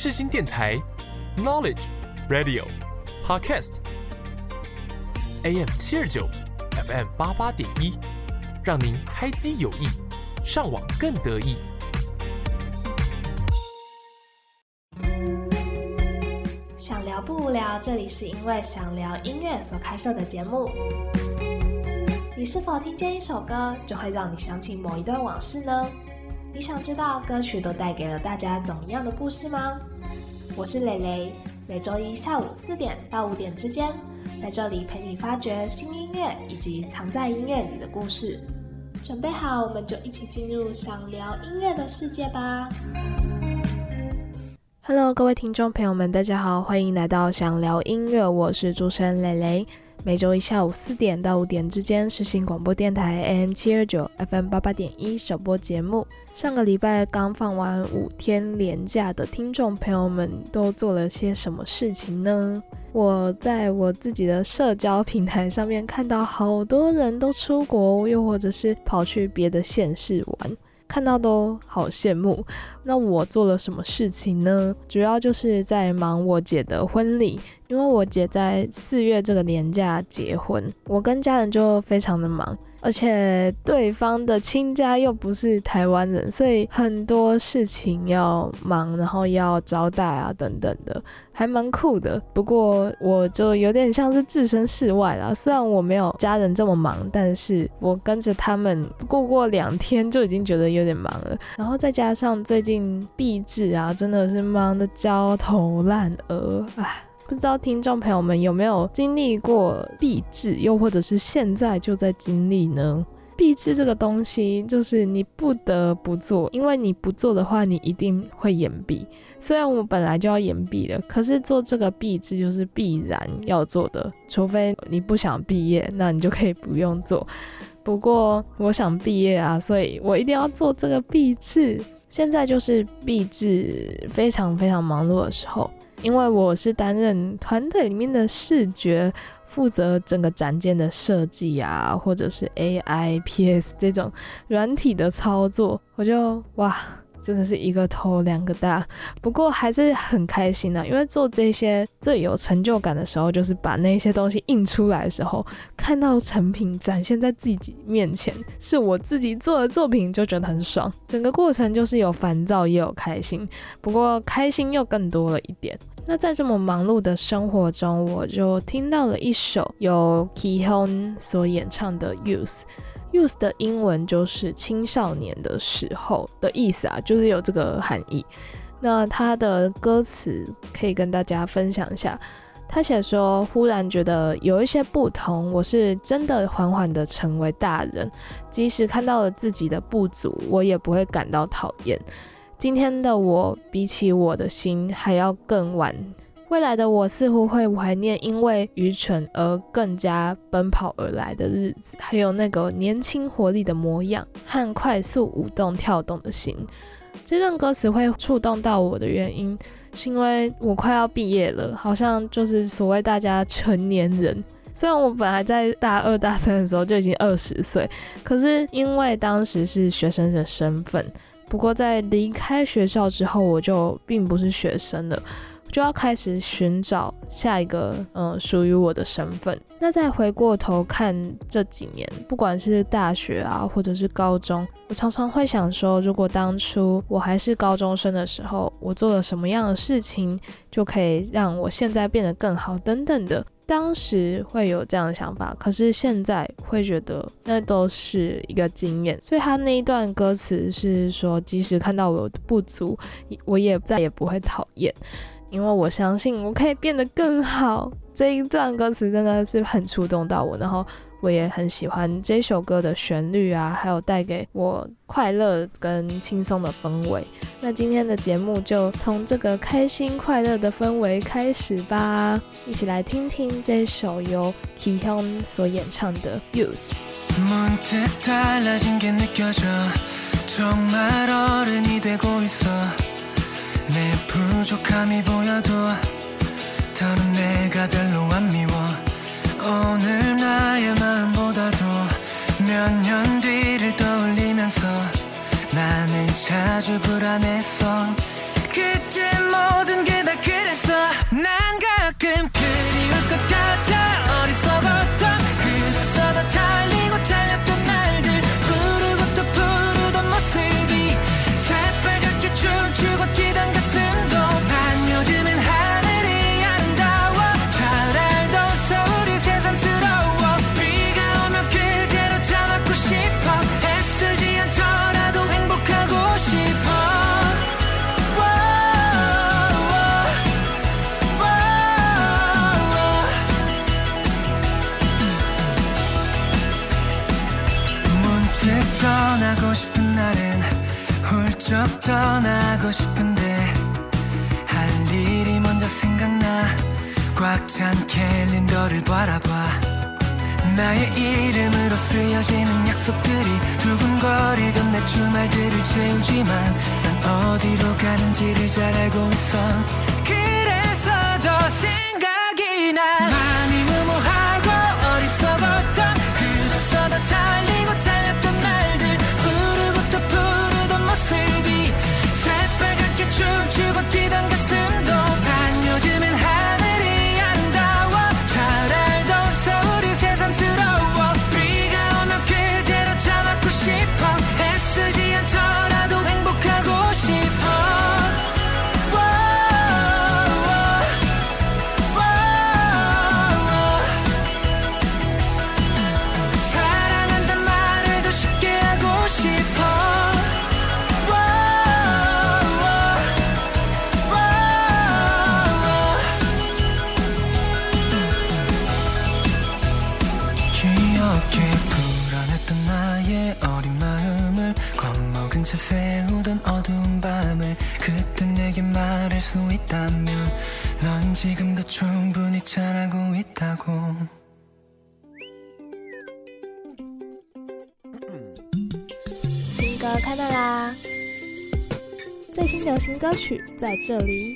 世新电台，Knowledge Radio Podcast，AM 七二九，FM 八八点一，让您开机有益，上网更得意。想聊不无聊，这里是因为想聊音乐所开设的节目。你是否听见一首歌，就会让你想起某一段往事呢？你想知道歌曲都带给了大家怎么样的故事吗？我是蕾蕾，每周一下午四点到五点之间，在这里陪你发掘新音乐以及藏在音乐里的故事。准备好，我们就一起进入想聊音乐的世界吧！Hello，各位听众朋友们，大家好，欢迎来到想聊音乐，我是主持人蕾蕾。每周一下午四点到五点之间，实行广播电台 AM 七二九 FM 八八点一首播节目。上个礼拜刚放完五天连假的听众朋友们，都做了些什么事情呢？我在我自己的社交平台上面看到好多人都出国，又或者是跑去别的县市玩。看到都好羡慕。那我做了什么事情呢？主要就是在忙我姐的婚礼，因为我姐在四月这个年假结婚，我跟家人就非常的忙。而且对方的亲家又不是台湾人，所以很多事情要忙，然后要招待啊等等的，还蛮酷的。不过我就有点像是置身事外啦。虽然我没有家人这么忙，但是我跟着他们过过两天就已经觉得有点忙了。然后再加上最近毕制啊，真的是忙得焦头烂额，唉。不知道听众朋友们有没有经历过闭制，又或者是现在就在经历呢？闭制这个东西就是你不得不做，因为你不做的话，你一定会延毕。虽然我本来就要延毕了，可是做这个闭制就是必然要做的，除非你不想毕业，那你就可以不用做。不过我想毕业啊，所以我一定要做这个闭制。现在就是闭制非常非常忙碌的时候。因为我是担任团队里面的视觉，负责整个展件的设计啊，或者是 AI、PS 这种软体的操作，我就哇。真的是一个头两个大，不过还是很开心的，因为做这些最有成就感的时候，就是把那些东西印出来的时候，看到成品展现在自己面前，是我自己做的作品，就觉得很爽。整个过程就是有烦躁也有开心，不过开心又更多了一点。那在这么忙碌的生活中，我就听到了一首由 Kihon 所演唱的《Youth》。Youth 的英文就是青少年的时候的意思啊，就是有这个含义。那他的歌词可以跟大家分享一下。他写说：“忽然觉得有一些不同，我是真的缓缓的成为大人。即使看到了自己的不足，我也不会感到讨厌。今天的我比起我的心还要更晚。”未来的我似乎会怀念因为愚蠢而更加奔跑而来的日子，还有那个年轻活力的模样和快速舞动跳动的心。这段歌词会触动到我的原因，是因为我快要毕业了，好像就是所谓大家成年人。虽然我本来在大二大三的时候就已经二十岁，可是因为当时是学生的身份，不过在离开学校之后，我就并不是学生了。就要开始寻找下一个，嗯，属于我的身份。那再回过头看这几年，不管是大学啊，或者是高中，我常常会想说，如果当初我还是高中生的时候，我做了什么样的事情，就可以让我现在变得更好，等等的。当时会有这样的想法，可是现在会觉得那都是一个经验。所以他那一段歌词是说，即使看到我的不足，我也再也不会讨厌。因为我相信我可以变得更好，这一段歌词真的是很触动到我，然后我也很喜欢这首歌的旋律啊，还有带给我快乐跟轻松的氛围。那今天的节目就从这个开心快乐的氛围开始吧，一起来听听这首由 Kihyun 所演唱的 Youth。 내 부족함이 보여도 더는 내가 별로 안 미워. 오늘 나의 마음보다도 몇 년 뒤를 떠올리면서 나는 자주 불안했어. 그때 모든 하고 싶은데 할 일이 먼저 생각나. 꽉 찬 캘린더를 바라봐. 나의 이름으로 쓰여지는 약속들이 두근거리던 내 주말들을 채우지만 난 어디로 가는지를 잘 알고 있어. 그래서 더 생각이 나 지금도 충분히 잘하고 있다고 新歌开麦啦！最新流行歌曲在这里。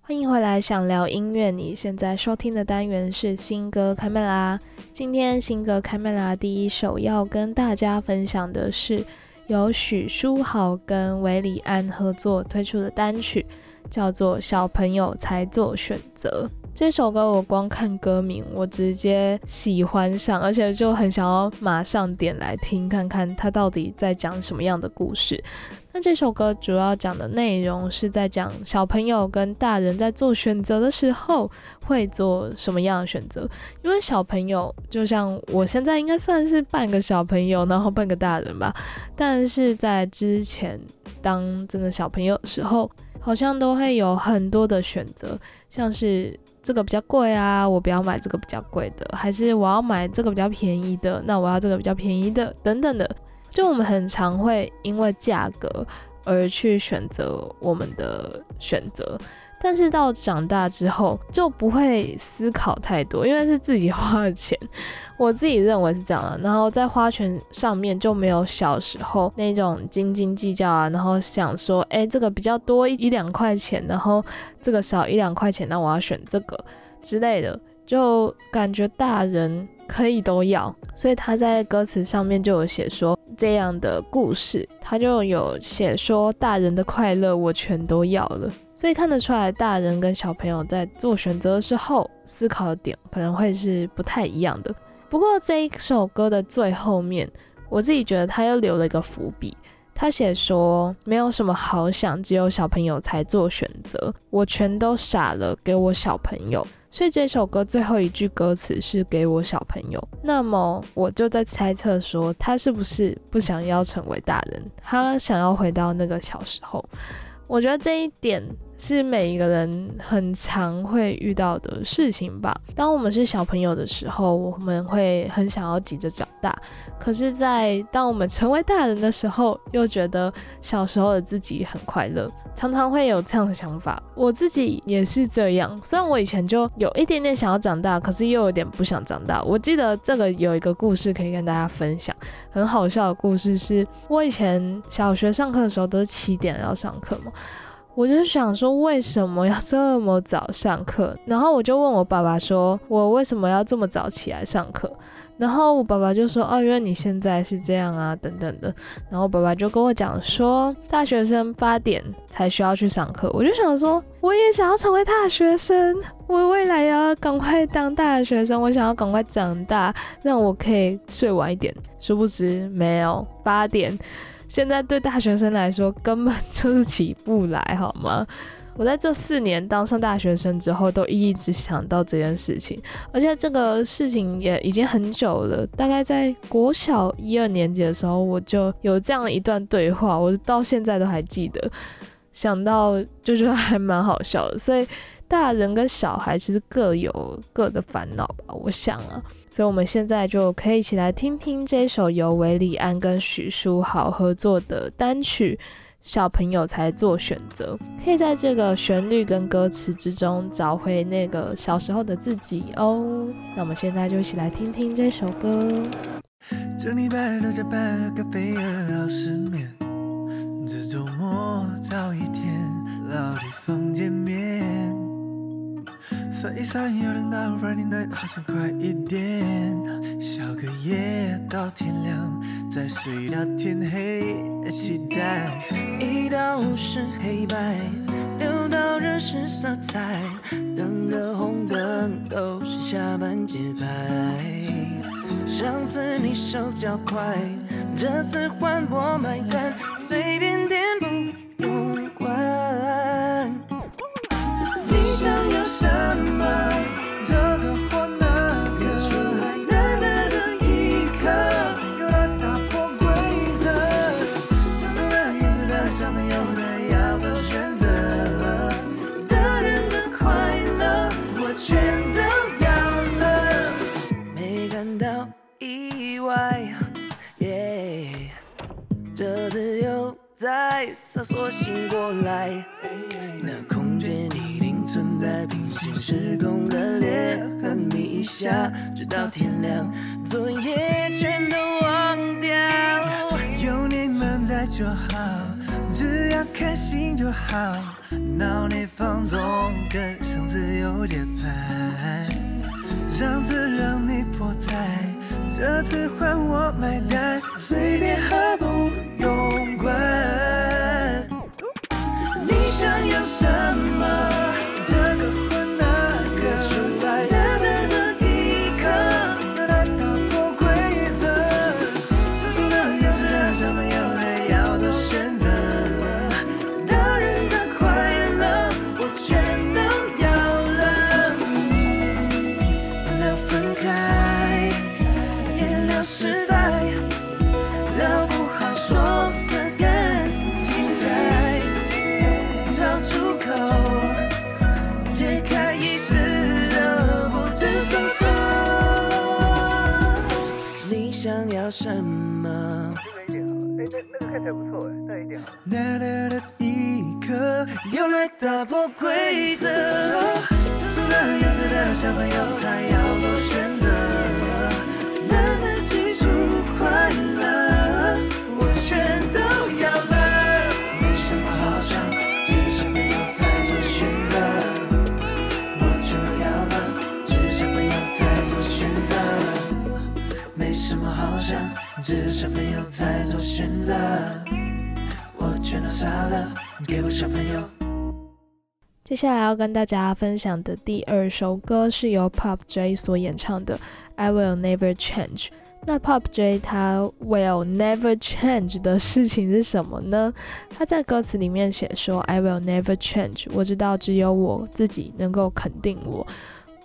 欢迎回来，想聊音乐。你现在收听的单元是新歌开麦啦。今天新歌开麦啦，第一首要跟大家分享的是 由许书豪跟韦礼安合作推出的单曲，叫做《小朋友才做选择》。这首歌我光看歌名，我直接喜欢上，而且就很想要马上点来听，看看它到底在讲什么样的故事。那这首歌主要讲的内容是在讲小朋友跟大人在做选择的时候会做什么样的选择。因为小朋友就像我现在应该算是半个小朋友，然后半个大人吧，但是在之前当真的小朋友的时候，好像都会有很多的选择，像是。这个比较贵啊，我不要买这个比较贵的，还是我要买这个比较便宜的，那我要这个比较便宜的，等等的。就我们很常会因为价格而去选择我们的选择，但是到长大之后就不会思考太多，因为是自己花的钱。我自己认为是这样的，然后在花钱上面就没有小时候那种斤斤计较啊，然后想说，哎，这个比较多一两块钱，然后这个少一两块钱，那我要选这个之类的，就感觉大人可以都要，所以他在歌词上面就有写说这样的故事，他就有写说大人的快乐我全都要了，所以看得出来大人跟小朋友在做选择的时候思考的点可能会是不太一样的。不过这一首歌的最后面，我自己觉得他又留了一个伏笔。他写说没有什么好想，只有小朋友才做选择，我全都傻了，给我小朋友。所以这首歌最后一句歌词是给我小朋友。那么我就在猜测说，他是不是不想要成为大人，他想要回到那个小时候。我觉得这一点是每一个人很常会遇到的事情吧。当我们是小朋友的时候，我们会很想要急着长大；可是，在当我们成为大人的时候，又觉得小时候的自己很快乐，常常会有这样的想法。我自己也是这样，虽然我以前就有一点点想要长大，可是又有点不想长大。我记得这个有一个故事可以跟大家分享，很好笑的故事是，我以前小学上课的时候都是七点要上课嘛。我就想说，为什么要 这么早上课？然后我就问我爸爸说，我为什么要这么早起来上课？然后我爸爸就说，哦，因为你现在是这样啊，等等的。然后爸爸就跟我讲说，大学生八点才需要去上课。我就想说，我也想要成为大学生，我未来要赶快当大学生，我想要赶快长大，让我可以睡晚一点。殊不知，没有八点。现在对大学生来说根本就是起不来，好吗？我在这四年当上大学生之后，都一直想到这件事情，而且这个事情也已经很久了。大概在国小一二年级的时候，我就有这样一段对话，我到现在都还记得。想到就觉得还蛮好笑的，所以大人跟小孩其实各有各的烦恼吧，我想啊。所以我们现在就可以一起来听听这首由韦礼安跟许书豪合作的单曲。小朋友才做选择，可以在这个旋律跟歌词之中找回那个小时候的自己哦。那我们现在就一起来听听这首歌。这礼拜六加班，咖啡二老失眠。这周末找一天老地方见面。算一算，有人到 Friday night，好像快一点。笑个夜到天亮，再睡到天黑，期待。一到五是黑白，六到日是色彩，等的红灯都是下班节拍。上次你手脚快，这次换我买单，随便点不用管。什么？这个或那个，难得的一刻，用来打破规则。就算那叶子的小朋友在要做选择，大人的快乐我全都要了，没感到意外。耶，这次又在厕所到天亮，昨夜全都忘掉。有你们在就好，只要开心就好，脑内放纵，跟上自由节拍。上次让你破财，这次换我买单，随便喝不想想，只是朋友在做选择。我全都傻了，给我小朋友。接下来要跟大家分享的第二首歌是由 Pop J 所演唱的《I Will Never Change》。那 Pop J 他 Will Never Change 的事情是什么呢？他在歌词里面写说：“I will never change。我知道只有我自己能够肯定我。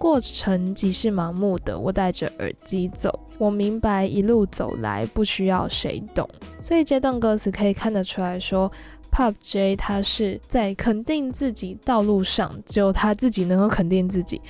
过程即是盲目的，我戴着耳机走。我明白一路走来不需要谁懂。”所以这段歌词可以看得出来说。Pop J 他是在肯定自己道路上，只有他自己能够肯定自己。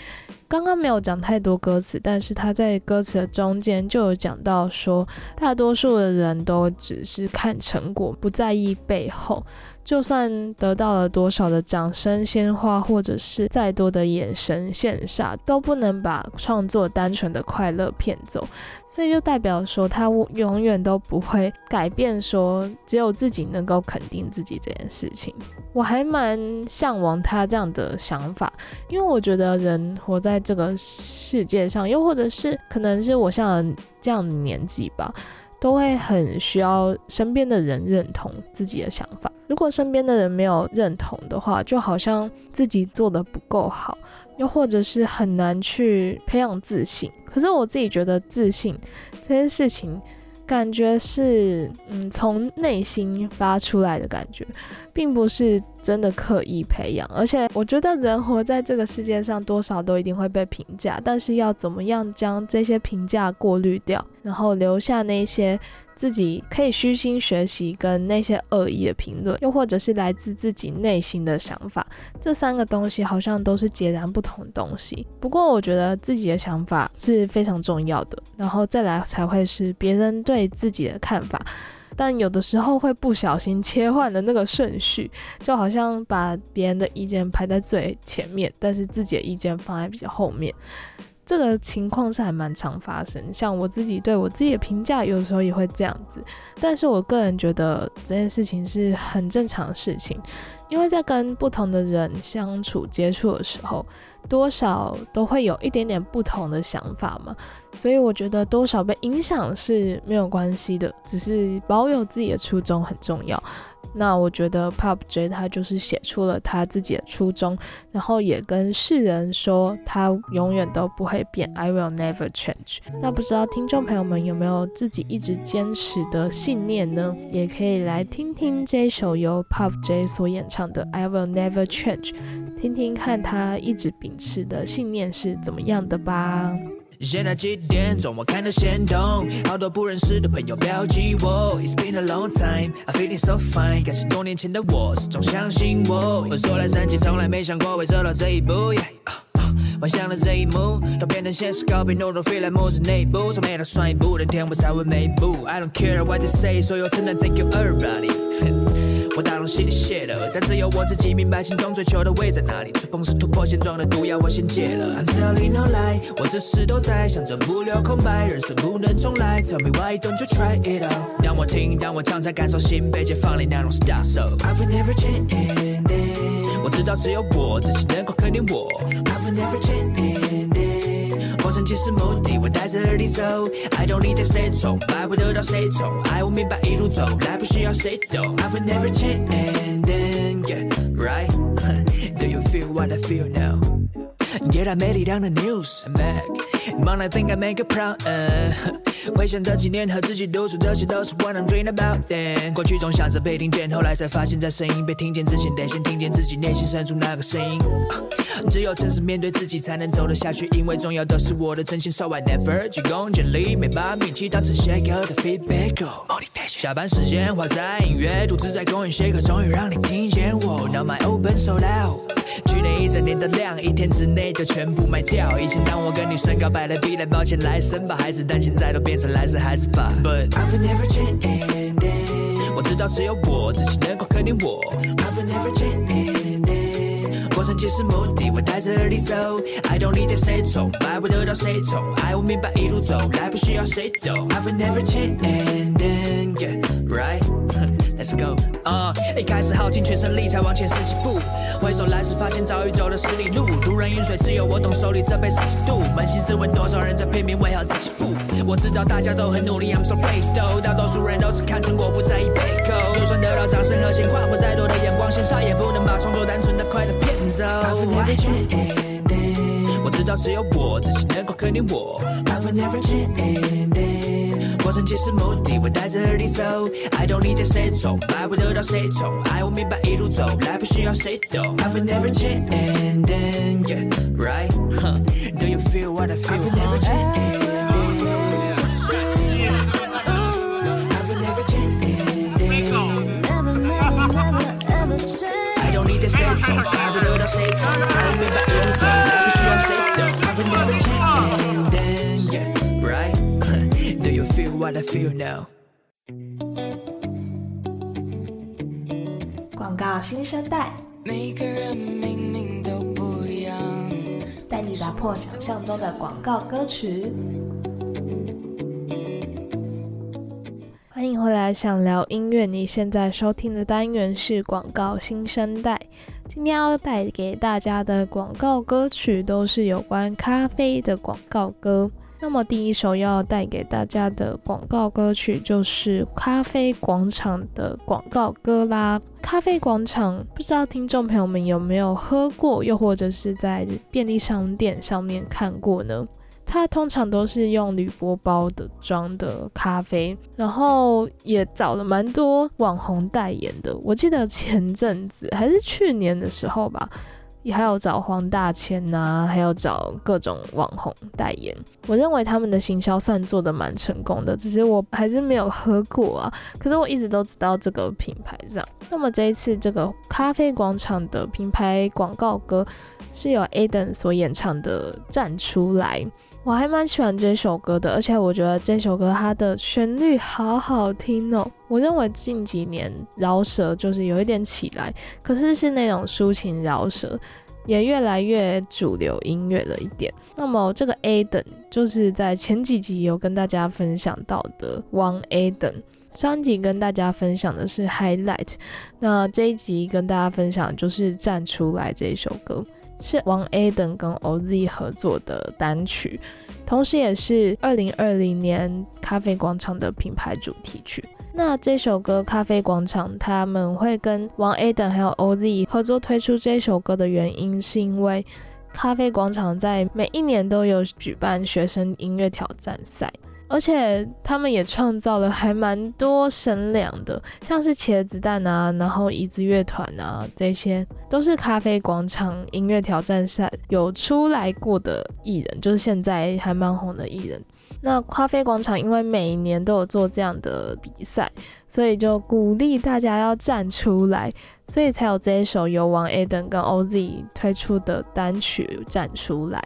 刚刚没有讲太多歌词，但是他在歌词的中间就有讲到说，大多数的人都只是看成果，不在意背后。就算得到了多少的掌声、鲜花，或者是再多的眼神羡煞，都不能把创作单纯的快乐骗走。所以就代表说，他永远都不会改变，说只有自己能够肯定自己这件事情。我还蛮向往他这样的想法，因为我觉得人活在这个世界上，又或者是可能是我像这样的年纪吧。都会很需要身边的人认同自己的想法。如果身边的人没有认同的话，就好像自己做的不够好，又或者是很难去培养自信。可是我自己觉得自信这件事情，感觉是嗯从内心发出来的感觉，并不是真的刻意培养。而且我觉得人活在这个世界上，多少都一定会被评价，但是要怎么样将这些评价过滤掉，然后留下那些。自己可以虚心学习，跟那些恶意的评论，又或者是来自自己内心的想法，这三个东西好像都是截然不同的东西。不过，我觉得自己的想法是非常重要的，然后再来才会是别人对自己的看法。但有的时候会不小心切换的那个顺序，就好像把别人的意见排在最前面，但是自己的意见放在比较后面。这个情况是还蛮常发生，像我自己对我自己的评价，有时候也会这样子。但是我个人觉得这件事情是很正常的事情，因为在跟不同的人相处接触的时候，多少都会有一点点不同的想法嘛，所以我觉得多少被影响是没有关系的，只是保有自己的初衷很重要。那我觉得 Pop J 他就是写出了他自己的初衷，然后也跟世人说他永远都不会变，I will never change。那不知道听众朋友们有没有自己一直坚持的信念呢？也可以来听听这首由 Pop J 所演唱的 I will never change，听听看他一直秉持的信念是怎么样的吧。现在几点钟？我看到线动，好多不认识的朋友标记我。It's been a long time, I'm feeling so fine。感谢多年前的我，始终相信我。我说来神奇，从来没想过会走到这一步。幻想的这一幕都变成现实，告别懦弱，飞来模式内部，从没打算一步登天，我才会每步。I don't care what they say，所有承认 Thank you everybody。我大龙心里谢了，但只有我自己明白心中追求的位在哪里。触碰是突破现状的毒药，我先戒了。I'm telling no lie，我只是都在想着不留空白，人生不能重来。Tell me why don't you try it out？让我听，让我唱，才感受心被解放的那种 style。So I will never change。我知道只有我自己能够肯定我。I will never change。过程其实目的，我带着耳机走。I don't need say 宠，爱会得到谁宠？爱我明白一路走来不需要谁懂。I will never change。and then yeah, right? Do you feel what I feel now? Yeah, I made it on the news. I'm back. Mom, I think I make it proud. 回想这几年和自己独处，这些都是 what I'm dreaming about. Then 过去总想着被听见，后来才发现，在声音被听见之前，得先听见自己内心深处那个声音。只有诚实面对自己，才能走得下去。因为重要的是我的真心，so I never 急功近利，没把名气当成写歌的 feedback。下班时间花在音乐，独自在公园写歌，终于让你听见我。Now my open so loud。去年一整年的量，一天之内就全部卖掉。以前当我跟女生告白的比来抱歉来生把孩子，但现在都变成来生孩子吧。But I will never change and end。我知道只有我自己能够肯定我。I will never change and end。过程其实目的，我带着耳机走。I don't need say 宠，爱会得到谁宠？爱我明白一路走来不需要谁懂。I will never change and get right。Let's go，啊！一开始耗尽全身力才往前十几步，回首来时发现早已走了十里路。突然饮水，只有我懂手里这杯十几度。扪心自问，多少人在拼命为何自己不？我知道大家都很努力，I'm so though。大多数人都只看成果，不在意背后。就算得到掌声和鲜花，或再多的眼光羡煞，也不能把创作单纯的快乐骗走。我知道只有我自己能够肯定我。过程其实目的，我带着耳机走。I don't need say 宠，爱会得到谁宠？爱我明白一路走来不需要谁懂。I will never change, yeah, right? Do you feel what I feel? I will never change. I don't need say 宠，爱会得到谁宠？爱我明白一路走来不需要谁懂。I will never change, you feel what I feel now? 广告新生代，每个人明明都不一样。带你打破想象中的广告歌曲。欢迎回来，想聊音乐。你现在收听的单元是广告新生代。今天要带给大家的广告歌曲都是有关咖啡的广告歌。那么第一首要带给大家的广告歌曲就是咖啡广场的广告歌啦。咖啡广场，不知道听众朋友们有没有喝过，又或者是在便利商店上面看过呢？它通常都是用铝箔包的装的咖啡，然后也找了蛮多网红代言的。我记得前阵子还是去年的时候吧。也还有找黄大千呐、还有找各种网红代言。我认为他们的行销算做的蛮成功的，只是我还是没有喝过啊。可是我一直都知道这个品牌这样。那么这一次这个咖啡广场的品牌广告歌是由 Aden 所演唱的《站出来》。我还蛮喜欢这首歌的，而且我觉得这首歌它的旋律好好听哦。我认为近几年饶舌就是有一点起来，可是是那种抒情饶舌，也越来越主流音乐了一点。那么这个 A 等就是在前几集有跟大家分享到的王 A 等，上一集跟大家分享的是 Highlight，那这一集跟大家分享就是站出来这一首歌。是王 A 等跟 OZ 合作的单曲，同时也是二零二零年咖啡广场的品牌主题曲。那这首歌《咖啡广场》，他们会跟王 A 等还有 OZ 合作推出这首歌的原因，是因为咖啡广场在每一年都有举办学生音乐挑战赛。而且他们也创造了还蛮多声量的，像是茄子蛋啊，然后椅子乐团啊，这些都是咖啡广场音乐挑战赛有出来过的艺人，就是现在还蛮红的艺人。那咖啡广场因为每一年都有做这样的比赛，所以就鼓励大家要站出来，所以才有这一首由王 A 等跟 OZ 推出的单曲《站出来》。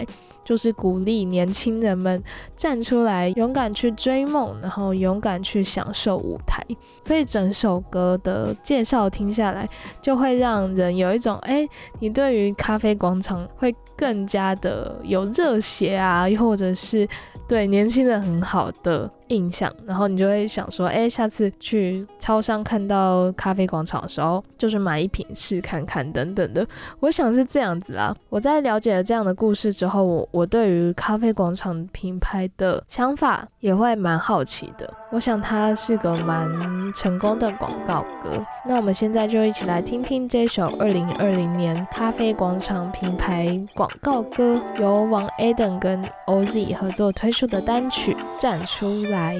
就是鼓励年轻人们站出来，勇敢去追梦，然后勇敢去享受舞台。所以整首歌的介绍听下来，就会让人有一种，哎，你对于咖啡广场会更加的有热血啊，又或者是对年轻人很好的。印象，然后你就会想说，哎，下次去超商看到咖啡广场的时候，就是买一瓶试看看等等的。我想是这样子啦。我在了解了这样的故事之后，我我对于咖啡广场品牌的想法也会蛮好奇的。我想它是个蛮成功的广告歌。那我们现在就一起来听听这首二零二零年咖啡广场品牌广告歌，由王 Aden 跟 OZ 合作推出的单曲《站出来》。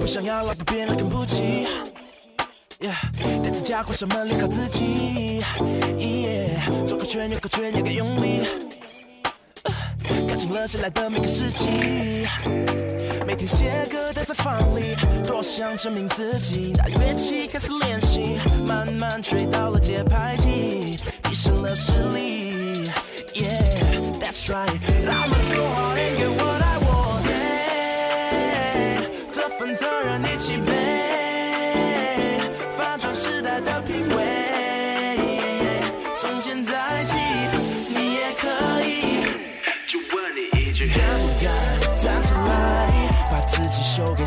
不想要老不变了，跟不起。Yeah，对自家关上门，练好自己。Yeah，左个圈右个圈，要更用力。看清了谁来的每个时期。每天写歌待在房里，多想证明自己。拿乐器开始练习，慢慢追到了节拍器，提升了实力。that's right. 那么多好人给我来过 yeah 这份责任你去背反转时代的品味从现在起你也可以。就问你一句敢不敢把自己给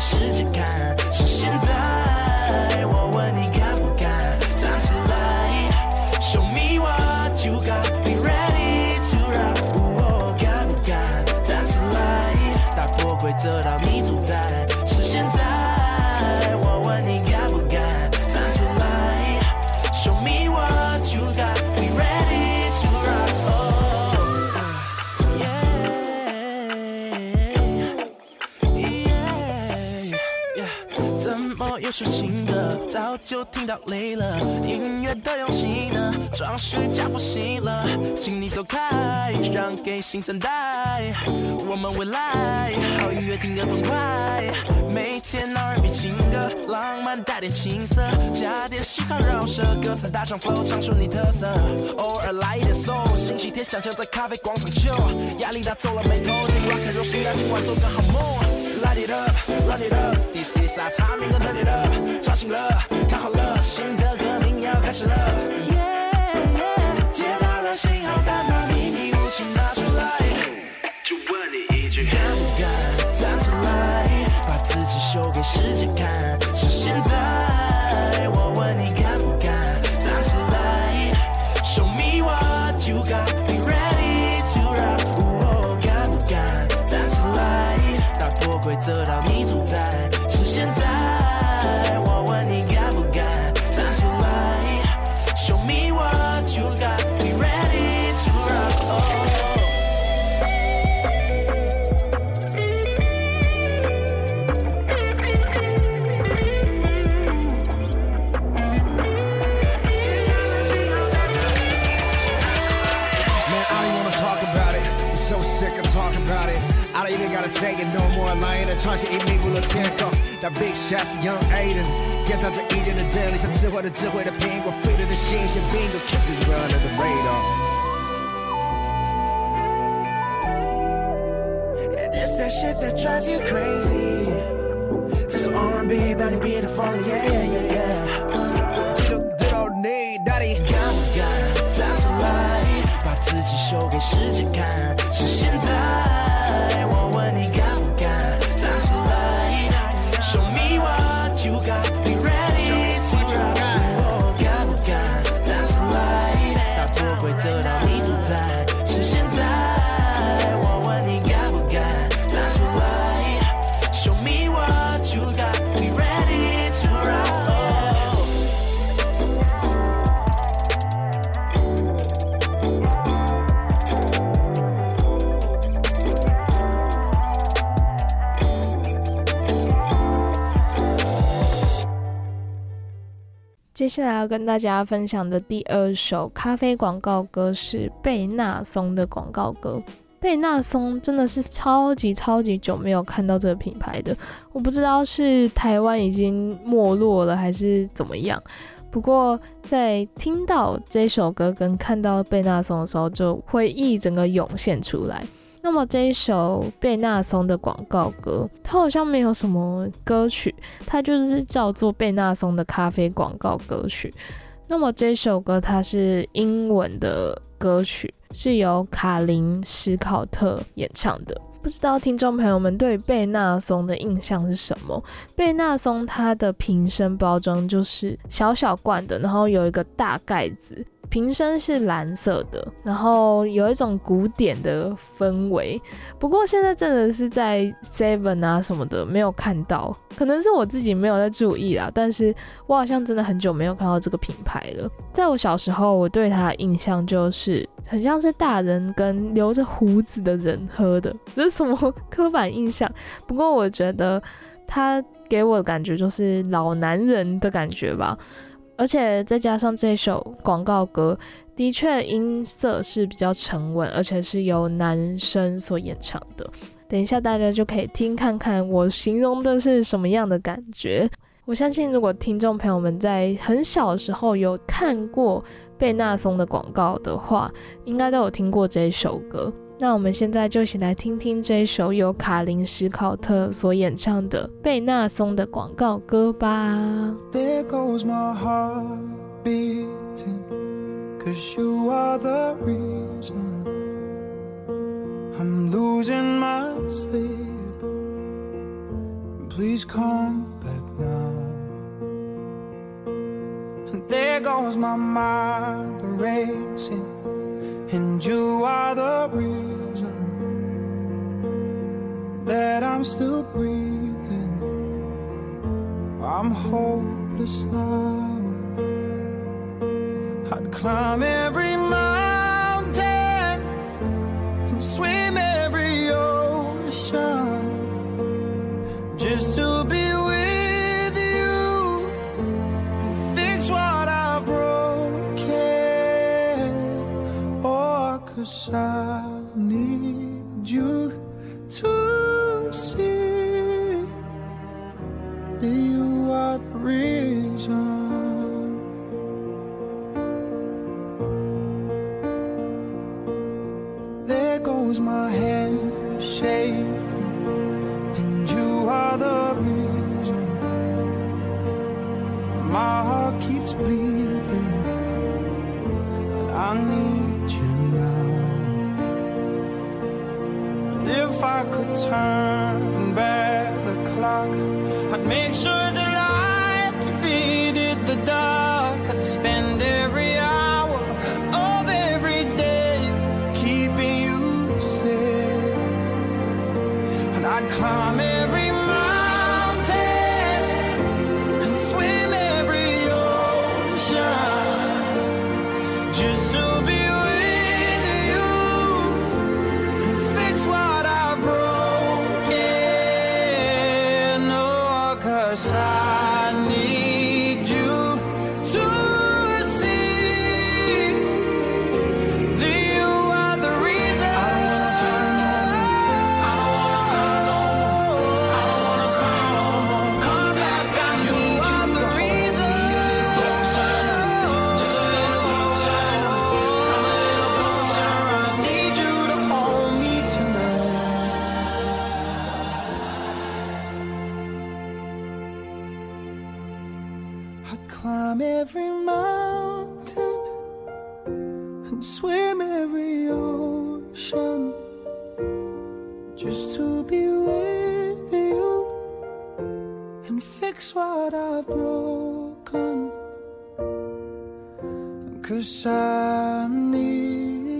么又是新的？早就听到累了。音乐的用心呢，装虚假不行了。请你走开，让给新生代。我们未来，好音乐听得痛快。每天 R&B 情歌，浪漫带点青涩，加点嘻哈饶舌，歌词大唱 flow，唱出你特色。偶尔来一点 soul，星期天想象在咖啡广场就，压力大皱了眉头，听 rock and roll，需要今晚做个好梦。Light it up，light it up, this is our time, 应该 turn it up，抓紧了，看好了，新的革命要开始了。Yeah, yeah，接到了信号，但把秘密武器拿出来。就问你一句，敢不敢站出来，把自己秀给世界看？是现在，我问你敢不敢站出来？Show me what you got, be ready to rock。我敢不敢站出来，打破规则 say it no more lying 的创新一迷雾了天空。那 big shots young Aiden，验到这一点的真理，像吃货的智慧的苹果，飞的的新鲜 bingo，keep this world under the radar。Yeah, this that shit that drives you crazy. This R&B, body beautiful, yeah, yeah, yeah, yeah. 记住这都你到底敢不敢站出来，把自己秀给世界看？是现在，接下来要跟大家分享的第二首咖啡广告歌是贝纳松的广告歌。贝纳松真的是超级超级久没有看到这个品牌的，我不知道是台湾已经没落了还是怎么样。不过在听到这首歌跟看到贝纳松的时候，就回忆整个涌现出来。那么这一首贝纳松的广告歌，它好像没有什么歌曲，它就是叫做贝纳松的咖啡广告歌曲。那么这首歌它是英文的歌曲，是由卡林史考特演唱的。不知道听众朋友们对贝纳松的印象是什么？贝纳松它的瓶身包装就是小小罐的，然后有一个大盖子，瓶身是蓝色的，然后有一种古典的氛围。不过现在真的是在 Seven 啊什么的没有看到，可能是我自己没有在注意啦。但是我好像真的很久没有看到这个品牌了。在我小时候，我对它的印象就是很像是大人跟留着胡子的人喝的，这是什么刻板印象？不过我觉得它给我的感觉就是老男人的感觉吧。而且再加上这首广告歌，的确音色是比较沉稳，而且是由男生所演唱的。等一下大家就可以听看看我形容的是什么样的感觉。我相信，如果听众朋友们在很小的时候有看过贝纳松的广告的话，应该都有听过这一首歌。那我们现在就一起来听听这一首由卡林史考特所演唱的贝纳松的广告歌吧。There goes my heart beating, cause you are the reason I'm losing my sleep. Please come back now. And there goes my mind racing, and you are the reason that I'm still breathing. I'm hopeless now. I'd climb every mountain and swim every ocean side.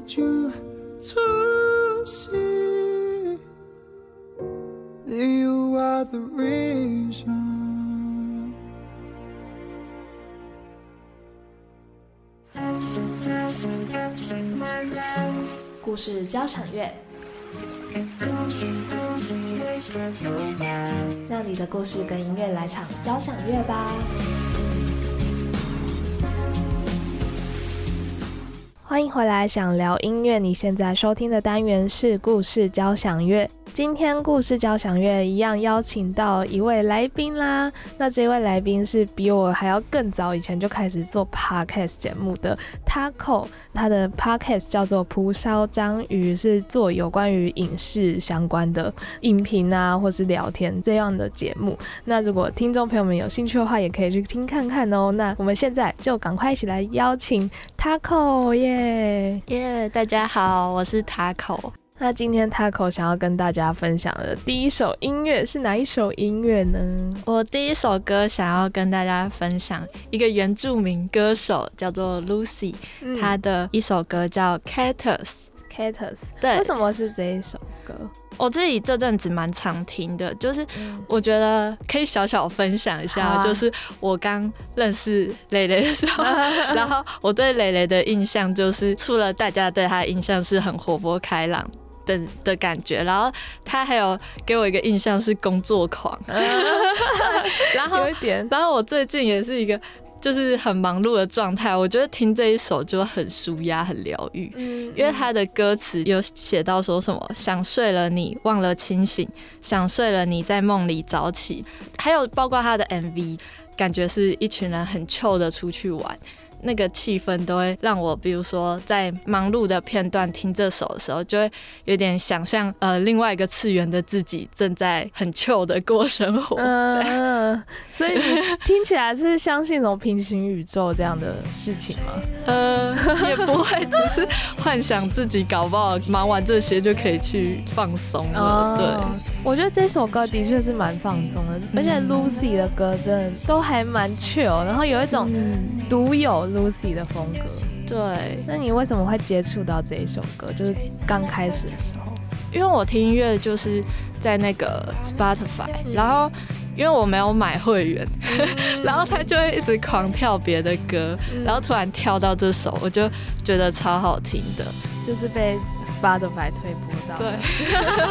Need you to see that you are the reason. 故事交响乐，让你的故事跟音乐来场交响乐吧。欢迎回来，想聊音乐。你现在收听的单元是故事交响乐。今天故事交响乐一样邀请到一位来宾啦。那这位来宾是比我还要更早以前就开始做 podcast 节目的 Taco，他的 podcast 叫做《蒲烧章鱼》，是做有关于影视相关的影评啊，或是聊天这样的节目。那如果听众朋友们有兴趣的话，也可以去听看看哦。那我们现在就赶快一起来邀请 Taco 耶耶大家好，我是 Taco。那今天 Taco 想要跟大家分享的第一首音乐是哪一首音乐呢？我第一首歌想要跟大家分享一个原住民歌手，叫做 Lucy，、嗯她的一首歌叫 Cactus。Cactus，对为什么是这一首歌？我自己这阵子蛮常听的，就是我觉得可以小小分享一下，啊就是我刚认识蕾蕾的时候，然后我对蕾蕾的印象就是，除了大家对她的印象是很活泼开朗。的的感觉，然后他还有给我一个印象是工作狂，然后有一点，然后我最近也是一个就是很忙碌的状态，我觉得听这一首就很舒压、很疗愈。嗯因为他的歌词有写到说什么想睡了你忘了清醒，想睡了你在梦里早起，还有包括他的 MV，感觉是一群人很 chill 的出去玩。那个气氛都会让我，比如说在忙碌的片段听这首的时候，就会有点想象，呃，另外一个次元的自己正在很 chill 的过生活。嗯，所以听起来是相信什么平行宇宙这样的事情吗？呃，也不会，只是幻想自己搞不好忙完这些就可以去放松了。对，哦我觉得这首歌的确是蛮放松的，而且 Lucy 的歌真的都还蛮 chill，然后有一种独有 Lucy 的风格。对，那你为什么会接触到这一首歌？就是刚开始的时候，因为我听音乐就是在那个 Spotify，然后因为我没有买会员，然后他就会一直狂跳别的歌，然后突然跳到这首，我就觉得超好听的。就是被 Spotify 推播到。对，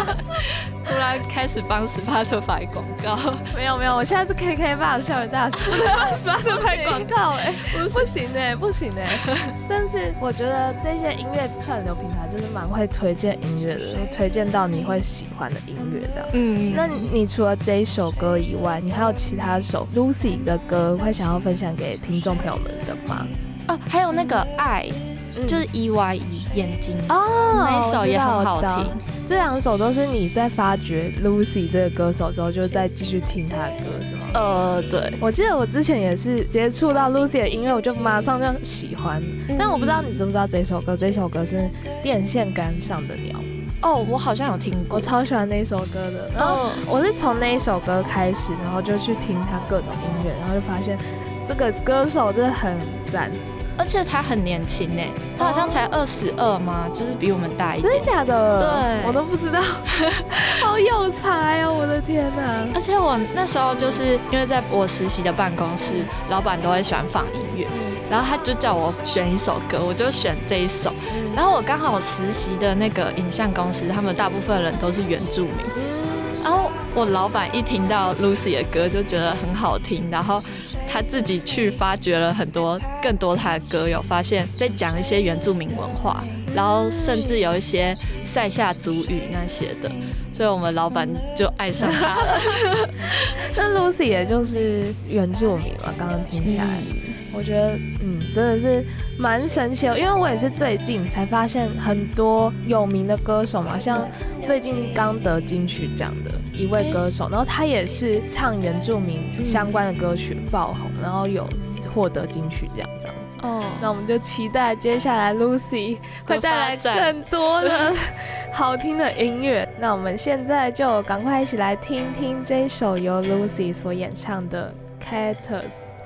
突然开始帮 Spotify 广告。没有没有，我现在是 KK 吧校园大使。Spotify 广告。哎、不行。哎、不行哎、但是我觉得这些音乐串流平台就是蛮会推荐音乐的，推荐到你会喜欢的音乐这样。嗯，那你除了这一首歌以外，你还有其他首 Lucy 的歌会想要分享给听众朋友们的吗？哦，还有那个爱，嗯就是 E Y E 眼睛。哦那一首也很好听。这两首都是你在发掘 Lucy 这个歌手之后，就再继续听她的歌，是吗？呃，对，我记得我之前也是接触到 Lucy 的音乐，我就马上就喜欢。但我不知道你知不知道这首歌？这首歌是《电线杆上的鸟》，哦，我好像有听过。我超喜欢那一首歌的。然后哦，我是从那一首歌开始，然后就去听他各种音乐，然后就发现这个歌手真的很赞。而且他很年轻呢，他好像才二十二嘛，就是比我们大一点真的。假的？对我都不知道，好有才哦！我的天哪！而且我那时候就是因为在我实习的办公室，老板都会喜欢放音乐，然后他就叫我选一首歌，我就选这一首。然后我刚好实习的那个影像公司，他们大部分人都是原住民。然后我老板一听到 Lucy 的歌就觉得很好听，然后他自己去发掘了很多更多他的歌，有发现在讲一些原住民文化，然后甚至有一些塞夏族语那些的，所以我们老板就爱上他了。那 Lucy 也就是原住民嘛，刚刚听起来，我觉得嗯真的是蛮神奇的，因为我也是最近才发现很多有名的歌手嘛，像最近刚得金曲奖的一位歌手，然后他也是唱原住民相关的歌曲爆红，然后有获得金曲奖这样子。哦，那我们就期待接下来 Lucy 会带来更多的好听的音乐。那我们现在就赶快一起来听听这首由 Lucy 所演唱的《Cactus》，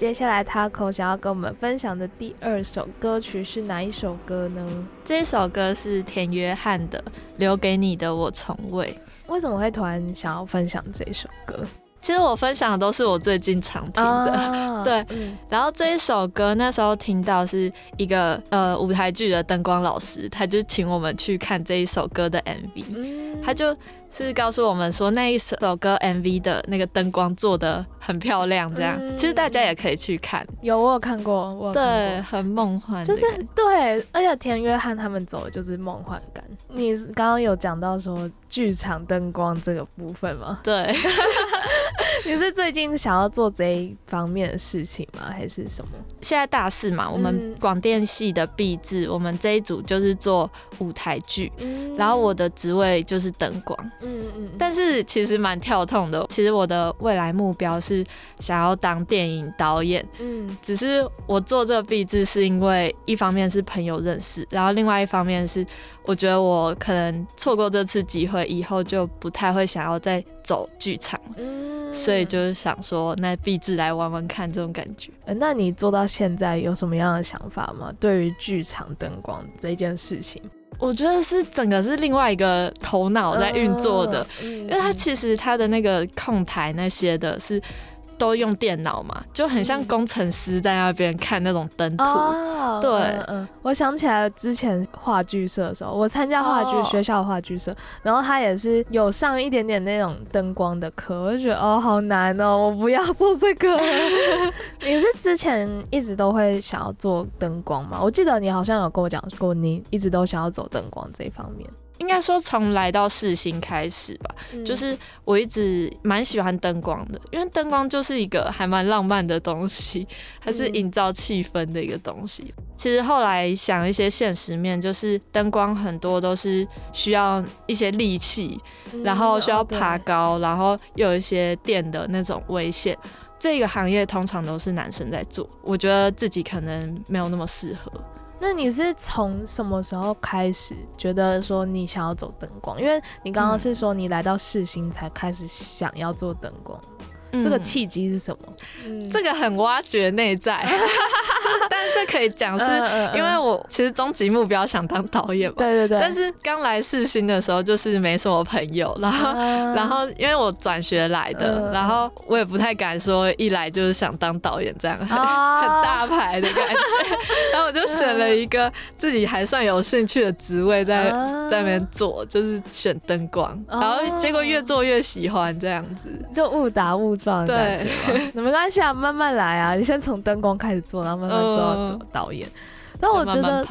接下来 Taco 想要跟我们分享的第二首歌曲是哪一首歌呢？这首歌是田约翰的《留给你的我从未》。为什么会突然想要分享这首歌？其实我分享的都是我最近常听的。啊 对嗯然后这一首歌那时候听到是一个呃舞台剧的灯光老师，他就请我们去看这一首歌的 MV，嗯他就是告诉我们说那一首歌 MV 的那个灯光做的很漂亮，这样、嗯。其实大家也可以去看，有我有看过，我对，很梦幻就，是对，而且田约翰他们走的就是梦幻感。你刚刚有讲到说剧场灯光这个部分吗？对。你是最近想要做这一方面的事情吗？还是什么？现在大四嘛，我们嗯广电系的毕制，我们这一组就是做舞台剧，嗯然后我的职位就是灯光，嗯嗯，但是其实蛮跳痛的。其实我的未来目标是想要当电影导演，嗯只是我做这个毕制是因为一方面是朋友认识，然后另外一方面是我觉得我可能错过这次机会，以后就不太会想要再走剧场，嗯所以就是想说那毕制来玩玩看这种感觉。呃那你做到现在有什么样的想法吗？对于剧场灯光这件事情，我觉得是整个是另外一个头脑在运作的，嗯，因为它其实它的那个控台那些的是都用电脑嘛，就很像嗯工程师在那边看那种灯图。哦，对嗯嗯，我想起来之前话剧社的时候，我参加话剧、哦学校话剧社，然后他也是有上一点点那种灯光的课，我就觉得哦好难哦，我不要做这个。你是之前一直都会想要做灯光吗？我记得你好像有跟我讲过，你一直都想要走灯光这一方面，应该说从来到世新开始吧，嗯就是我一直蛮喜欢灯光的，因为灯光就是一个还蛮浪漫的东西，它是嗯营造气氛的一个东西。其实后来想一些现实面，就是灯光很多都是需要一些力气，嗯然后需要爬高，然后又有一些电的那种危险。这个行业通常都是男生在做，我觉得自己可能没有那么适合。那你是从什么时候开始觉得说你想要走灯光？因为你刚刚是说你来到世新才开始想要做灯光，这个嗯契机是什么？嗯这个很挖掘内在，就是但是这可以讲是因为我其实终极目标想当导演嘛，对对对，但是刚来世新的时候就是没什么朋友，然后。啊然后，因为我转学来的，嗯然后我也不太敢说一来就是想当导演这样，很啊 很大牌的感觉。然后我就选了一个自己还算有兴趣的职位在，啊在那边做，就是选灯光。哦然后结果越做越喜欢这样子。就误打误撞的感觉嘛。那 没关系啊，慢慢来啊，你先从灯光开始做，然后慢慢做导演。但我觉得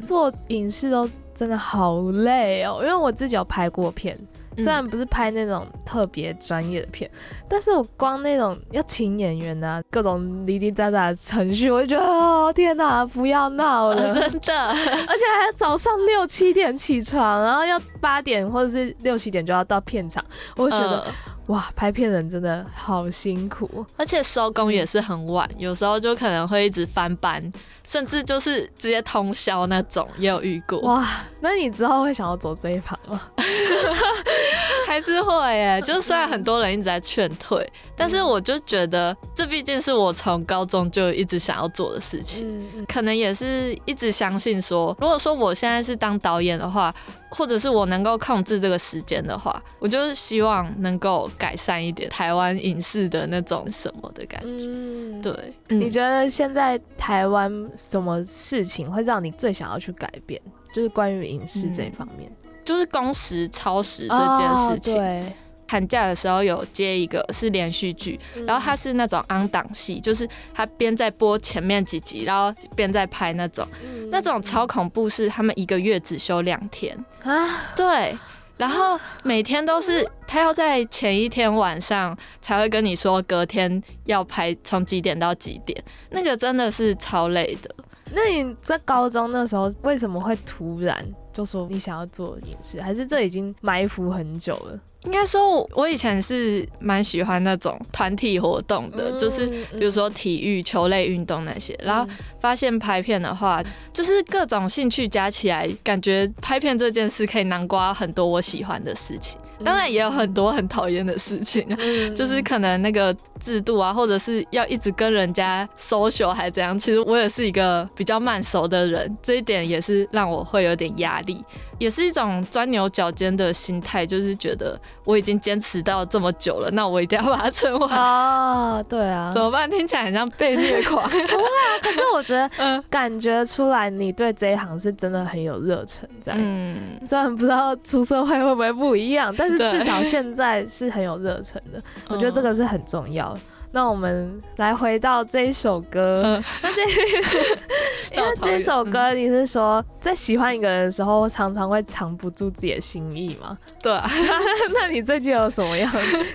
做影视都真的好累哦，因为我自己有拍过片。嗯。虽然不是拍那种特别专业的片，但是我光那种要请演员啊，各种零零杂杂的程序，我就觉得哦天哪，不要闹了，呃 真的，而且还要早上六七点起床，然后要八点或者是六七点就要到片场，我就觉得、呃哇，拍片人真的好辛苦。而且收工也是很晚，有时候就可能会一直翻班，甚至就是直接通宵那种，也有遇过。哇，那你之后会想要走这一行吗？还是会耶，就是虽然很多人一直在劝退，但是我就觉得这毕竟是我从高中就一直想要做的事情，嗯可能也是一直相信说，如果说我现在是当导演的话，或者是我能够控制这个时间的话，我就是希望能够改善一点台湾影视的那种什么的感觉。嗯，对，你觉得现在台湾什么事情会让你最想要去改变？就是关于影视这一方面、就是工时超时这件事情。哦对，寒假的时候有接一个是连续剧，然后它是那种昂档戏，就是它边在播前面几集，然后边在拍那种，嗯那种超恐怖，是他们一个月只休两天，啊，对。然后每天都是他要在前一天晚上才会跟你说隔天要拍从几点到几点，那个真的是超累的。那你在高中那时候为什么会突然就说你想要做影视？还是这已经埋伏很久了？应该说我，我以前是蛮喜欢那种团体活动的，嗯就是比如说体育、球类运动那些。然后发现拍片的话，就是各种兴趣加起来，感觉拍片这件事可以囊括很多我喜欢的事情。当然也有很多很讨厌的事情 就是可能那个制度啊，或者是要一直跟人家 social 还怎样。其实我也是一个比较慢熟的人，这一点也是让我会有点压力，也是一种钻牛角尖的心态，就是觉得我已经坚持到这么久了，那我一定要把它撑完。啊，对啊怎，么办？听起来很像被虐狂。可是我觉得 嗯感觉出来你对这一行是真的很有热忱在。嗯，虽然不知道出社会会不会不一样，但是至少现在是很有热忱的。我觉得这个是很重要。那我们来回到这一首歌，嗯那这 因为这首歌你是说在喜欢一个人的时候，常常会藏不住自己的心意吗？对啊，那你最近有什么样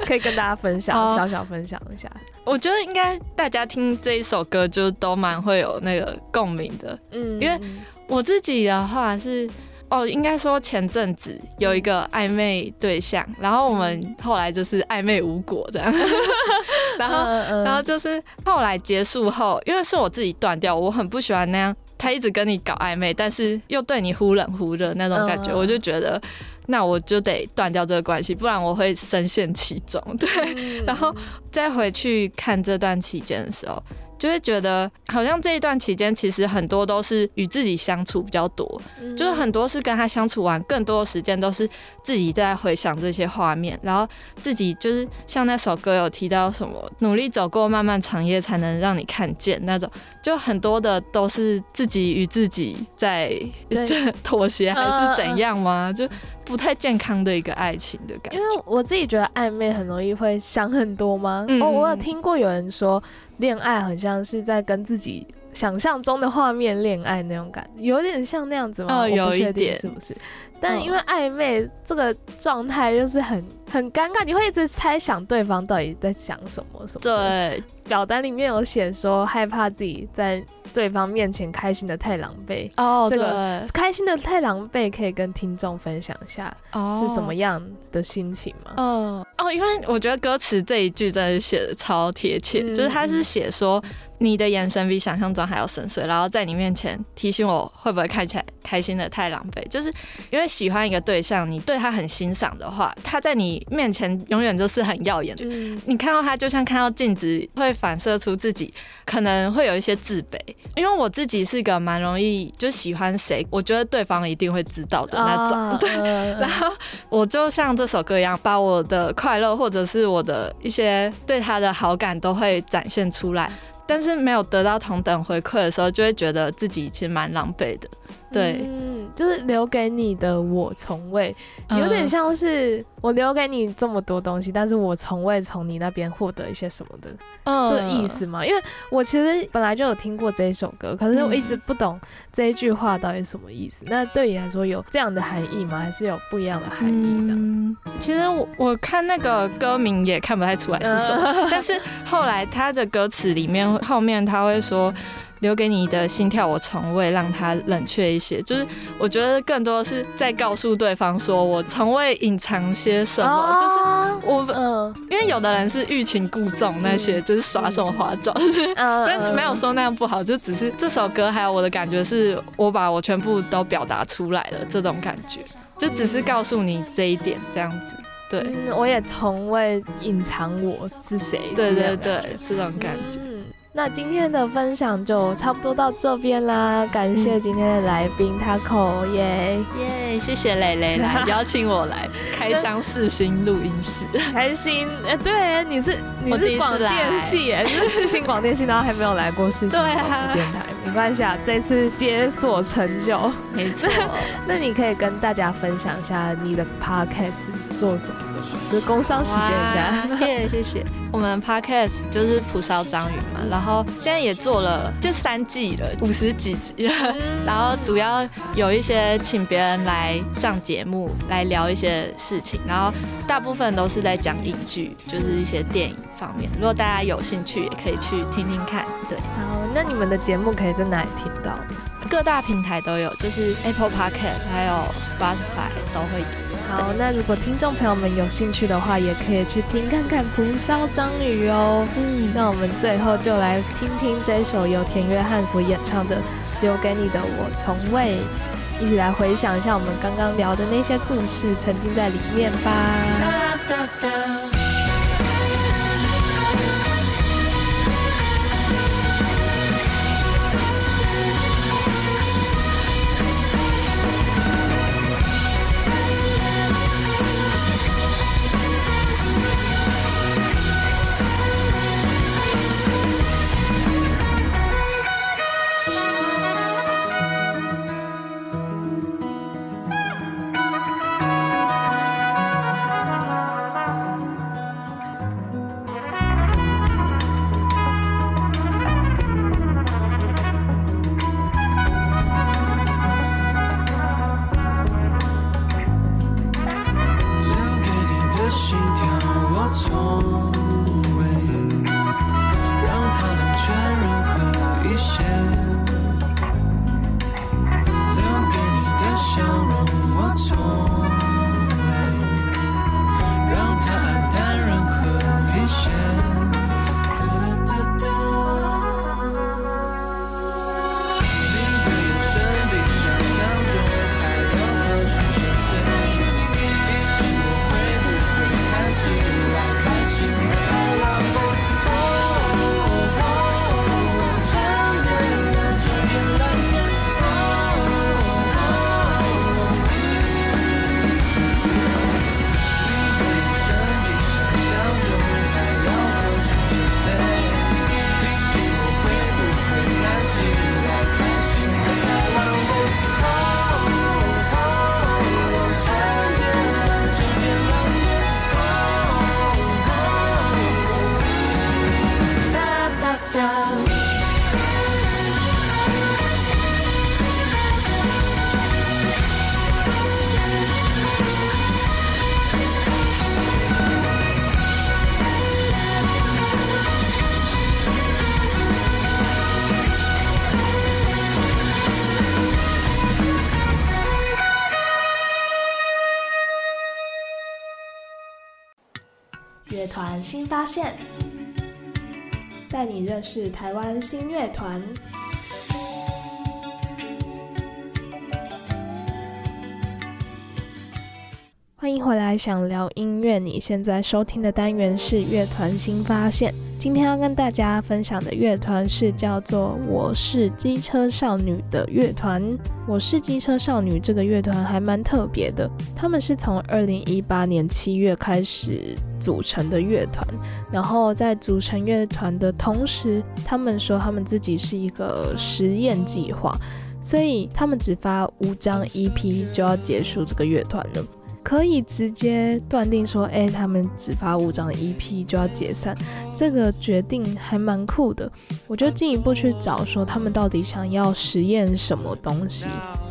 可以跟大家分享，哦小小分享一下？我觉得应该大家听这一首歌就都蛮会有那个共鸣的。嗯因为我自己的话是，哦，应该说前阵子有一个暧昧对象，然后我们后来就是暧昧无果这样，然后嗯。然后就是后来结束后，因为是我自己断掉，我很不喜欢那样，他一直跟你搞暧昧，但是又对你忽冷忽热那种感觉，嗯。我就觉得那我就得断掉这个关系，不然我会深陷其中。对，嗯。然后再回去看这段期间的时候，就会觉得好像这一段期间其实很多都是与自己相处比较多，嗯就是很多是跟他相处完，更多的时间都是自己在回想这些画面，然后自己就是像那首歌有提到什么，努力走过漫漫长夜才能让你看见那种，就很多的都是自己与自己在妥协还嗯是怎样吗？就不太健康的一个爱情的感觉因。为我自己觉得暧昧很容易会想很多吗？嗯哦，我有听过有人说，恋爱好像是在跟自己想象中的画面恋爱那种感觉，有点像那样子吗？有一确定点是不是？但嗯。因为暧昧这个状态就是很很尴尬，你会一直猜想对方到底在想什么什么。对，表单里面有写说害怕自己在对方面前开心的太狼狈。哦，这对，个开心的太狼狈，可以跟听众分享一下哦。是什么样的心情吗？嗯。哦，因为我觉得歌词这一句真的写的超贴切，嗯。就是他是写说你的眼神比想象中还要深邃，然后在你面前提醒我会不会看起来开心的太狼狈，就是因为喜欢一个对象，你对他很欣赏的话，他在你面前永远就是很耀眼。嗯你看到他，就像看到镜子，会反射出自己可能会有一些自卑。因为我自己是个蛮容易就喜欢谁，我觉得对方一定会知道的那种。啊 对，嗯然后我就像这首歌一样，把我的快乐或者是我的一些对他的好感都会展现出来。但是没有得到同等回馈的时候，就会觉得自己其实蛮狼狈的。对，嗯，就是留给你的我从未，嗯有点像是我留给你这么多东西，但是我从未从你那边获得一些什么的嗯这个意。思嘛？因为我其实本来就有听过这一首歌，可是我一直不懂这一句话到底什么意思。那对你来说有这样的含义吗？还是有不一样的含义呢？嗯，其实我我看那个歌名也看不太出来是什么，但是后来他的歌词里面后面他会说。留给你的心跳，我从未让它冷却一些。就是我觉得更多是在告诉对方，说我从未隐藏些什么，就是哦我因为有的人是欲擒故纵那些，就是耍手花招，嗯 但没有说那样不好，就只是这首歌还有我的感觉是我把我全部都表达出来了，这种感觉，就只是告诉你这一点这样子。对，嗯，我也从未隐藏我是谁。对对对，这种感觉。嗯，那今天的分享就差不多到这边啦，感谢今天的来宾 Taco 耶，耶，谢谢蕾蕾来 邀请我来开箱试新录音室。开心。哎、对，你是你是广电系，哎，你是世新广电系，然后还没有来过世新 对广电台，没关系啊，这次解锁成就。没错，那你可以跟大家分享一下你的 podcast 是做什么的吗？就是工商时间一下。哇耶，谢谢。我们 podcast 就是蒲烧章鱼嘛，然后现在也做了就三季了，五十几集了。然后主要有一些请别人来上节目来聊一些事情，然后大部分都是在讲影剧，就是一些电影方面。如果大家有兴趣，也可以去听听看。对，好，那你们的节目可以在哪里听到？各大平台都有，就是 Apple Podcast 还有 Spotify 都会有。好，那如果听众朋友们有兴趣的话，也可以去听看看《蒲烧章鱼》哦。嗯，那我们最后就来听听这首由田约翰所演唱的《留给你的我从未》，一起来回想一下我们刚刚聊的那些故事，沉浸在里面吧。留现，带你认识台湾新乐团。欢迎回来，想聊音乐。你现在收听的单元是乐团新发现。今天要跟大家分享的乐团是叫做“我是机车少女”的乐团。我是机车少女这个乐团还蛮特别的，他们是从二零一八年七月开始组成的乐团。然后在组成乐团的同时，他们说他们自己是一个实验计划，所以他们只发五张 EP 就要结束这个乐团了。可以直接断定说，哎、他们只发五张 EP 就要解散，这个决定还蛮酷的。我就进一步去找说，他们到底想要实验什么东西。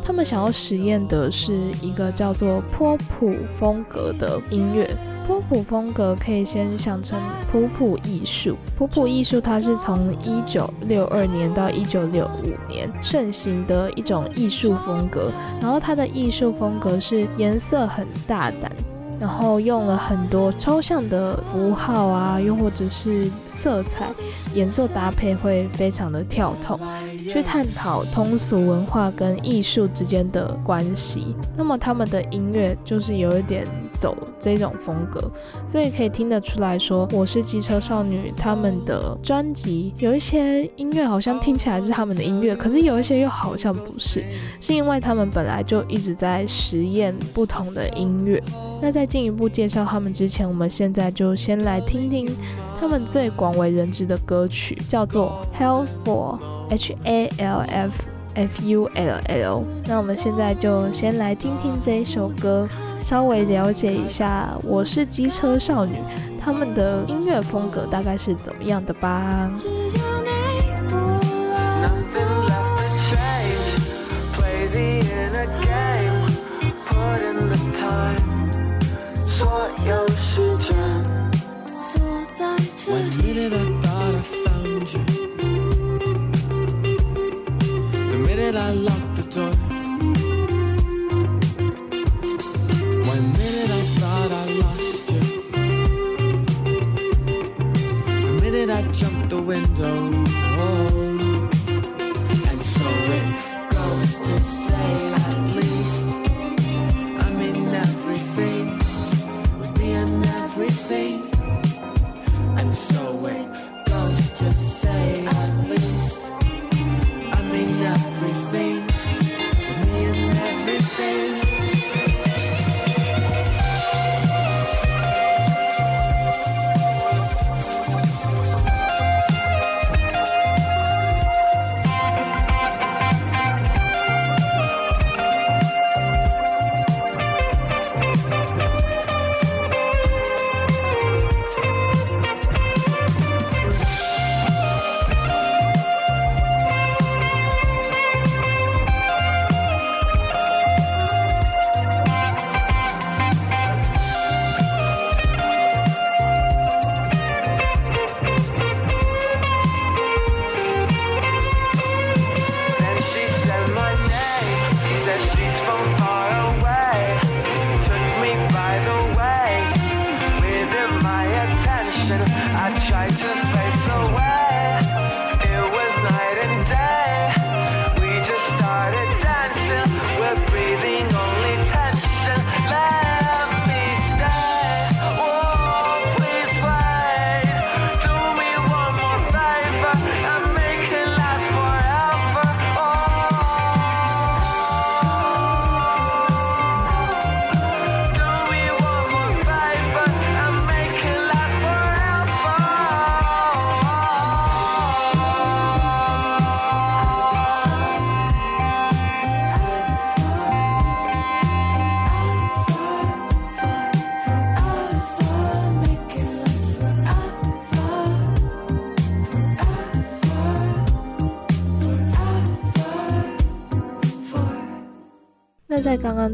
他们想要实验的是一个叫做波普风格的音乐。波普风格可以先想成普普艺术。普普艺术它是从一九六二年到一九六五年盛行的一种艺术风格，然后它的艺术风格是颜色很大胆。然后用了很多抽象的符号啊，又或者是色彩、颜色搭配会非常的跳痛，去探讨通俗文化跟艺术之间的关系。那么他们的音乐就是有一点走这种风格，所以可以听得出来说，我是机车少女他们的专辑有一些音乐好像听起来是他们的音乐，可是有一些又好像不是，是因为他们本来就一直在实验不同的音乐。那在进一步介绍他们之前，我们现在就先来听听他们最广为人知的歌曲，叫做《Hell for H A L F F U L L》。那我们现在就先来听听这一首歌，稍微了解一下我是机车少女他们的音乐风格大概是怎么样的吧。Minute I locked the door. One minute I thought I lost you. The minute I jumped the window.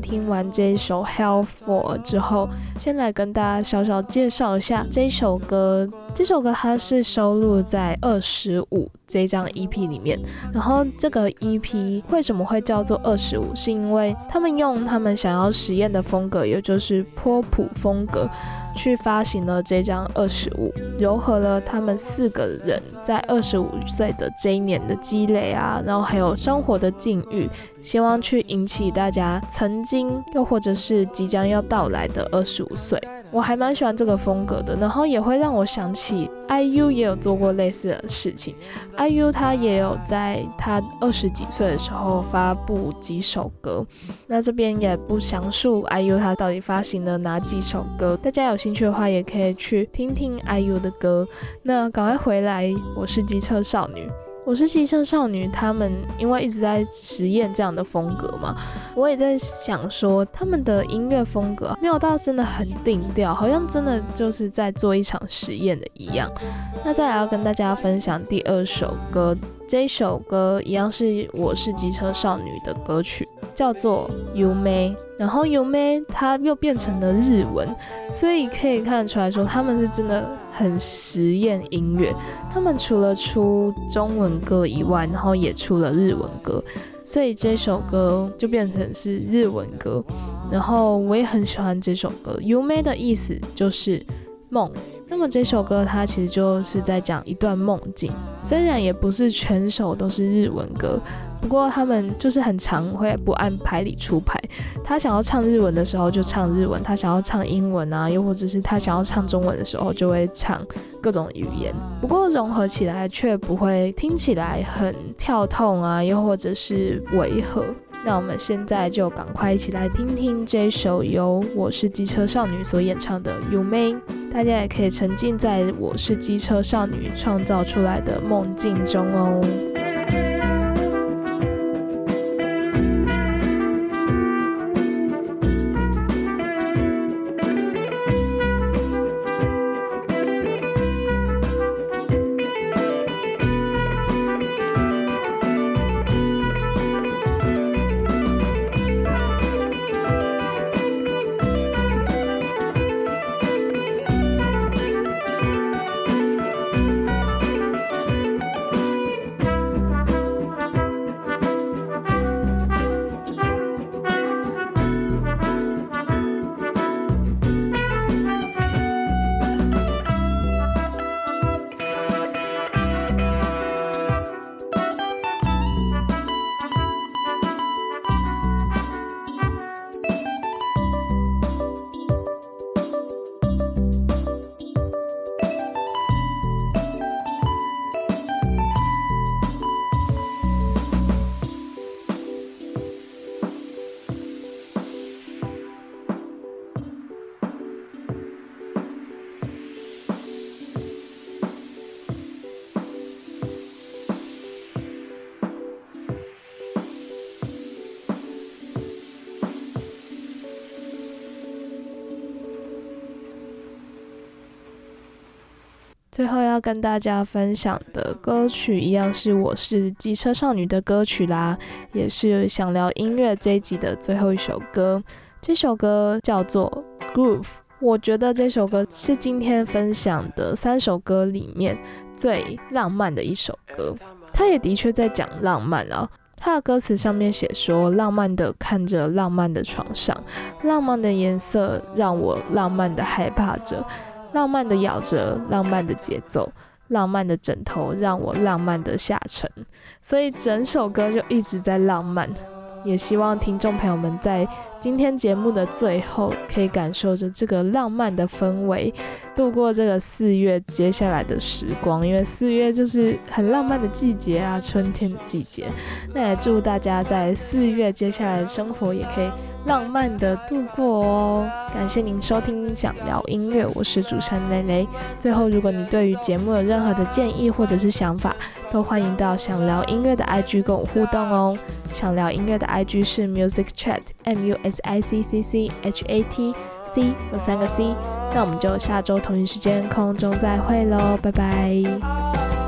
听完这一首《Help For》之后，先来跟大家小小介绍一下这一首歌。这首歌它是收录在《二十五》这张 EP 里面。然后这个 EP 为什么会叫做二十五？是因为他们用他们想要实验的风格，也就是波普风格，去发行了这张《二十五》，糅合了他们四个人在二十五岁的这一年的积累啊，然后还有生活的境遇，希望去引起大家曾经又或者是即将要到来的二十五岁。我还蛮喜欢这个风格的，然后也会让我想起 IU 也有做过类似的事情。IU 他也有在他二十几岁的时候发布几首歌，那这边也不详述 IU 他到底发行了哪几首歌，大家有兴趣的话也可以去听听 IU 的歌。那赶快回来，我是机车少女。我是机车少女，他们因为一直在实验这样的风格嘛，我也在想说，他们的音乐风格没有到真的很定调，好像真的就是在做一场实验的一样。那再来要跟大家分享第二首歌，这首歌一样是我是机车少女的歌曲，叫做《优妹》，然后《优妹》它又变成了日文，所以可以看得出来说他们是真的很实验音乐。他们除了出中文歌以外，然后也出了日文歌。所以这首歌就变成是日文歌。然后我也很喜欢这首歌，Yume 的意思就是梦。那么这首歌它其实就是在讲一段梦境，虽然也不是全首都是日文歌，不过他们就是很常会不按牌理出牌。他想要唱日文的时候就唱日文，他想要唱英文啊，又或者是他想要唱中文的时候就会唱各种语言。不过融合起来却不会听起来很跳痛啊，又或者是违和。那我们现在就赶快一起来听听这首由我是机车少女所演唱的《You May》，大家也可以沉浸在我是机车少女创造出来的梦境中哦。最后要跟大家分享的歌曲，一样是我是机车少女的歌曲啦，也是想聊音乐这一集的最后一首歌。这首歌叫做《Groove》，我觉得这首歌是今天分享的三首歌里面最浪漫的一首歌。它也的确在讲浪漫啊，它的歌词上面写说：浪漫的看着浪漫的床上，浪漫的颜色让我浪漫的害怕着。浪漫的咬着，浪漫的节奏，浪漫的枕头让我浪漫的下沉，所以整首歌就一直在浪漫。也希望听众朋友们在今天节目的最后，可以感受着这个浪漫的氛围，度过这个四月接下来的时光。因为四月就是很浪漫的季节啊，春天的季节。那也祝大家在四月接下来的生活也可以。浪漫的度过哦！感谢您收听想聊音乐，我是主持人雷雷。最后，如果你对于节目有任何的建议或者是想法，都欢迎到想聊音乐的 IG 跟我互动哦。想聊音乐的 IG 是 Music Chat M U S I C C C H A T C 有三个 C。那我们就下周同一时间空中再会喽，拜拜。